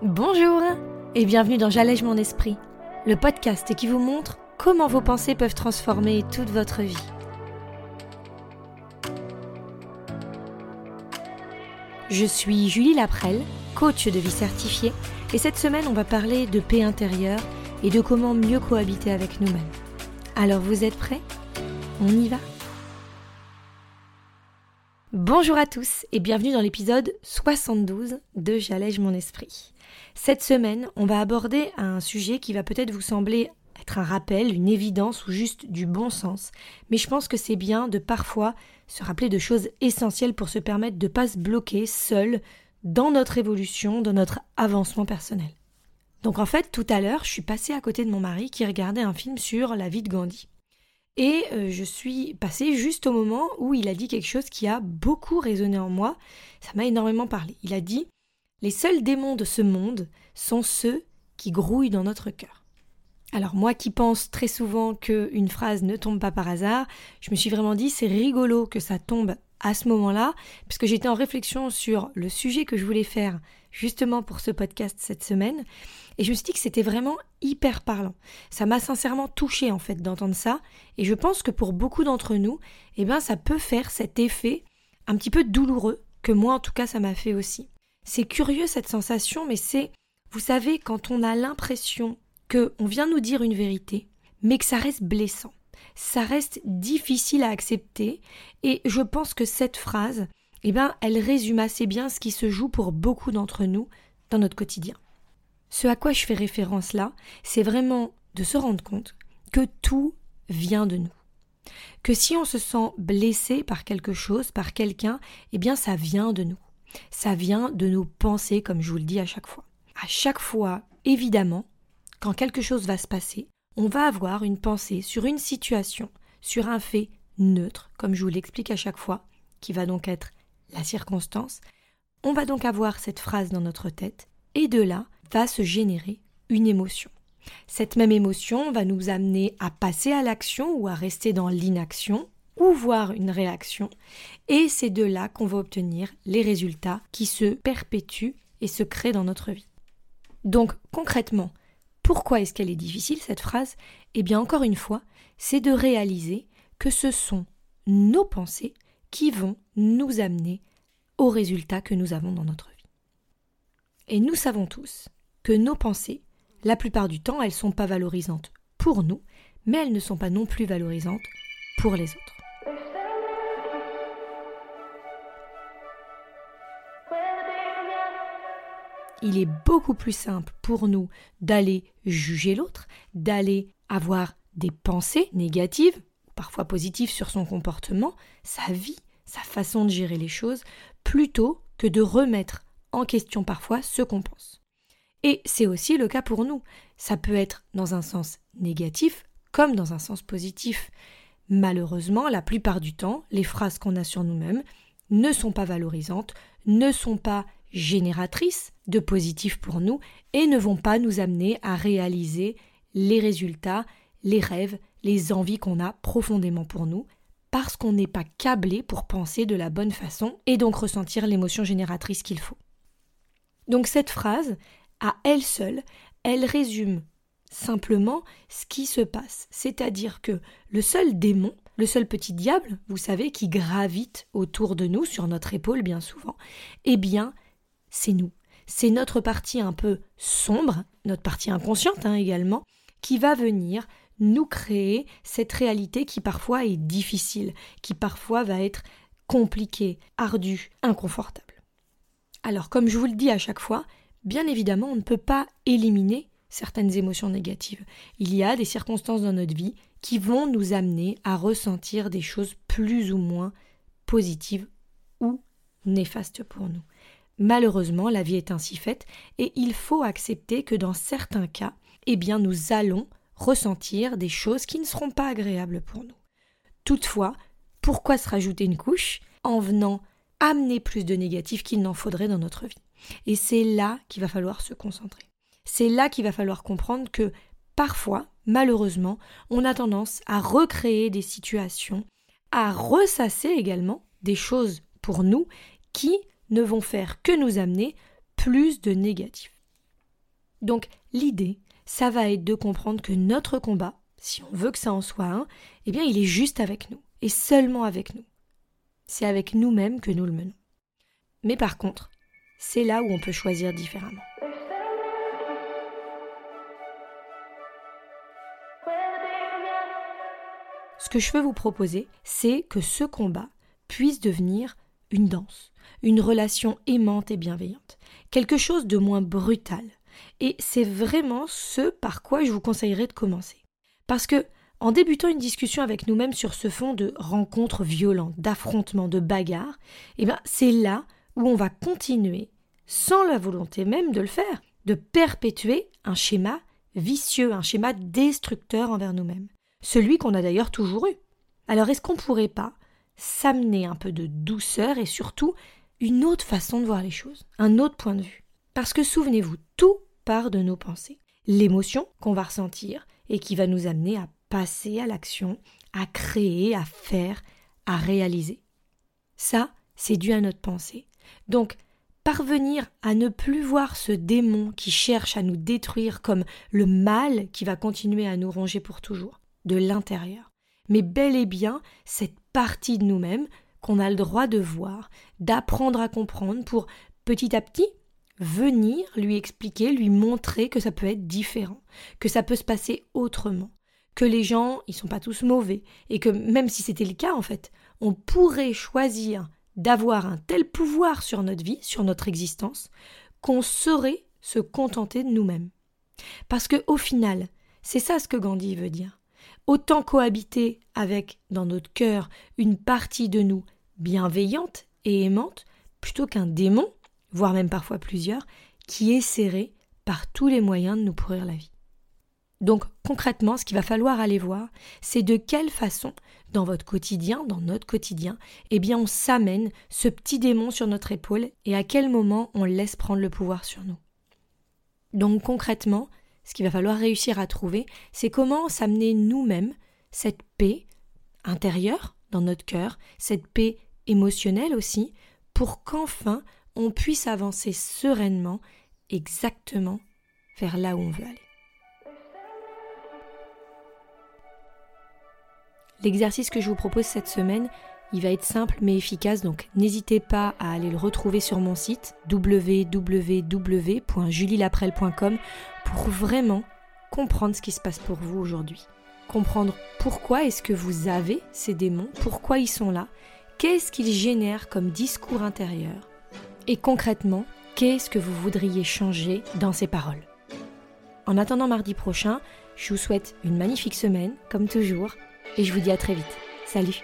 Bonjour et bienvenue dans J'allège mon esprit, le podcast qui vous montre comment vos pensées peuvent transformer toute votre vie. Je suis Julie Laprelle, coach de vie certifiée, et cette semaine on va parler de paix intérieure et de comment mieux cohabiter avec nous-mêmes. Alors vous êtes prêts? On y va? Bonjour à tous et bienvenue dans l'épisode 72 de J'allège mon esprit. Cette semaine, on va aborder un sujet qui va peut-être vous sembler être un rappel, une évidence ou juste du bon sens, mais je pense que c'est bien de parfois se rappeler de choses essentielles pour se permettre de ne pas se bloquer seul dans notre évolution, dans notre avancement personnel. Donc en fait, tout à l'heure, je suis passée à côté de mon mari qui regardait un film sur la vie de Gandhi. Et euh, je suis passée juste au moment où il a dit quelque chose qui a beaucoup résonné en moi. Ça m'a énormément parlé. Il a dit les seuls démons de ce monde sont ceux qui grouillent dans notre cœur. Alors moi qui pense très souvent qu'une phrase ne tombe pas par hasard, je me suis vraiment dit c'est rigolo que ça tombe à ce moment-là, puisque j'étais en réflexion sur le sujet que je voulais faire justement pour ce podcast cette semaine, et je me suis dit que c'était vraiment hyper parlant. Ça m'a sincèrement touché en fait d'entendre ça, et je pense que pour beaucoup d'entre nous, eh bien ça peut faire cet effet un petit peu douloureux, que moi en tout cas ça m'a fait aussi. C'est curieux cette sensation, mais c'est, vous savez, quand on a l'impression que on vient nous dire une vérité, mais que ça reste blessant, ça reste difficile à accepter, et je pense que cette phrase, eh bien, elle résume assez bien ce qui se joue pour beaucoup d'entre nous dans notre quotidien. Ce à quoi je fais référence là, c'est vraiment de se rendre compte que tout vient de nous. Que si on se sent blessé par quelque chose, par quelqu'un, eh bien ça vient de nous. Ça vient de nos pensées, comme je vous le dis à chaque fois. À chaque fois, évidemment, quand quelque chose va se passer, on va avoir une pensée sur une situation, sur un fait neutre, comme je vous l'explique à chaque fois, qui va donc être la circonstance. On va donc avoir cette phrase dans notre tête, et de là va se générer une émotion. Cette même émotion va nous amener à passer à l'action ou à rester dans l'inaction, ou voir une réaction, et c'est de là qu'on va obtenir les résultats qui se perpétuent et se créent dans notre vie. Donc concrètement, pourquoi est-ce qu'elle est difficile cette phrase? Eh bien encore une fois, c'est de réaliser que ce sont nos pensées qui vont nous amener aux résultats que nous avons dans notre vie. Et nous savons tous que nos pensées, la plupart du temps, elles ne sont pas valorisantes pour nous, mais elles ne sont pas non plus valorisantes pour les autres. il est beaucoup plus simple pour nous d'aller juger l'autre, d'aller avoir des pensées négatives, parfois positives sur son comportement, sa vie, sa façon de gérer les choses, plutôt que de remettre en question parfois ce qu'on pense. Et c'est aussi le cas pour nous. Ça peut être dans un sens négatif comme dans un sens positif. Malheureusement, la plupart du temps, les phrases qu'on a sur nous-mêmes ne sont pas valorisantes, ne sont pas génératrices de positif pour nous et ne vont pas nous amener à réaliser les résultats, les rêves, les envies qu'on a profondément pour nous, parce qu'on n'est pas câblé pour penser de la bonne façon et donc ressentir l'émotion génératrice qu'il faut. Donc cette phrase, à elle seule, elle résume simplement ce qui se passe, c'est-à-dire que le seul démon, le seul petit diable, vous savez, qui gravite autour de nous, sur notre épaule bien souvent, eh bien, c'est nous. C'est notre partie un peu sombre, notre partie inconsciente hein, également, qui va venir nous créer cette réalité qui parfois est difficile, qui parfois va être compliquée, ardue, inconfortable. Alors comme je vous le dis à chaque fois, bien évidemment on ne peut pas éliminer certaines émotions négatives. Il y a des circonstances dans notre vie qui vont nous amener à ressentir des choses plus ou moins positives ou néfastes pour nous. Malheureusement, la vie est ainsi faite et il faut accepter que dans certains cas, eh bien, nous allons ressentir des choses qui ne seront pas agréables pour nous. Toutefois, pourquoi se rajouter une couche en venant amener plus de négatifs qu'il n'en faudrait dans notre vie? Et c'est là qu'il va falloir se concentrer. C'est là qu'il va falloir comprendre que parfois, malheureusement, on a tendance à recréer des situations, à ressasser également des choses pour nous qui ne vont faire que nous amener plus de négatifs. Donc l'idée, ça va être de comprendre que notre combat, si on veut que ça en soit un, eh bien il est juste avec nous, et seulement avec nous. C'est avec nous-mêmes que nous le menons. Mais par contre, c'est là où on peut choisir différemment. Ce que je veux vous proposer, c'est que ce combat puisse devenir une danse, une relation aimante et bienveillante, quelque chose de moins brutal. Et c'est vraiment ce par quoi je vous conseillerais de commencer. Parce que, en débutant une discussion avec nous-mêmes sur ce fond de rencontres violentes, d'affrontements, de bagarres, eh bien, c'est là où on va continuer, sans la volonté même de le faire, de perpétuer un schéma vicieux, un schéma destructeur envers nous-mêmes, celui qu'on a d'ailleurs toujours eu. Alors est-ce qu'on pourrait pas s'amener un peu de douceur et surtout une autre façon de voir les choses, un autre point de vue? Parce que souvenez-vous, tout part de nos pensées. L'émotion qu'on va ressentir et qui va nous amener à passer à l'action, à créer, à faire, à réaliser. Ça, c'est dû à notre pensée. Donc, parvenir à ne plus voir ce démon qui cherche à nous détruire comme le mal qui va continuer à nous ronger pour toujours, de l'intérieur, mais bel et bien cette partie de nous-mêmes qu'on a le droit de voir, d'apprendre à comprendre pour petit à petit venir lui expliquer, lui montrer que ça peut être différent, que ça peut se passer autrement, que les gens, ils sont pas tous mauvais, et que même si c'était le cas en fait, on pourrait choisir d'avoir un tel pouvoir sur notre vie, sur notre existence, qu'on saurait se contenter de nous-mêmes. Parce que au final, c'est ça ce que Gandhi veut dire. Autant cohabiter avec, dans notre cœur, une partie de nous bienveillante et aimante, plutôt qu'un démon, voire même parfois plusieurs, qui essaierait par tous les moyens de nous pourrir la vie. Donc concrètement, ce qu'il va falloir aller voir, c'est de quelle façon, dans votre quotidien, dans notre quotidien, eh bien on s'amène ce petit démon sur notre épaule et à quel moment on laisse prendre le pouvoir sur nous. Donc concrètement, ce qu'il va falloir réussir à trouver, c'est comment s'amener nous-mêmes cette paix intérieure dans notre cœur, cette paix émotionnelle aussi, pour qu'enfin on puisse avancer sereinement exactement vers là où on veut aller. L'exercice que je vous propose cette semaine, il va être simple mais efficace, donc n'hésitez pas à aller le retrouver sur mon site www.julielaprel.com pour vraiment comprendre ce qui se passe pour vous aujourd'hui. Comprendre pourquoi est-ce que vous avez ces démons, pourquoi ils sont là, qu'est-ce qu'ils génèrent comme discours intérieur, et concrètement, qu'est-ce que vous voudriez changer dans ces paroles? En attendant mardi prochain, je vous souhaite une magnifique semaine, comme toujours, et je vous dis à très vite. Salut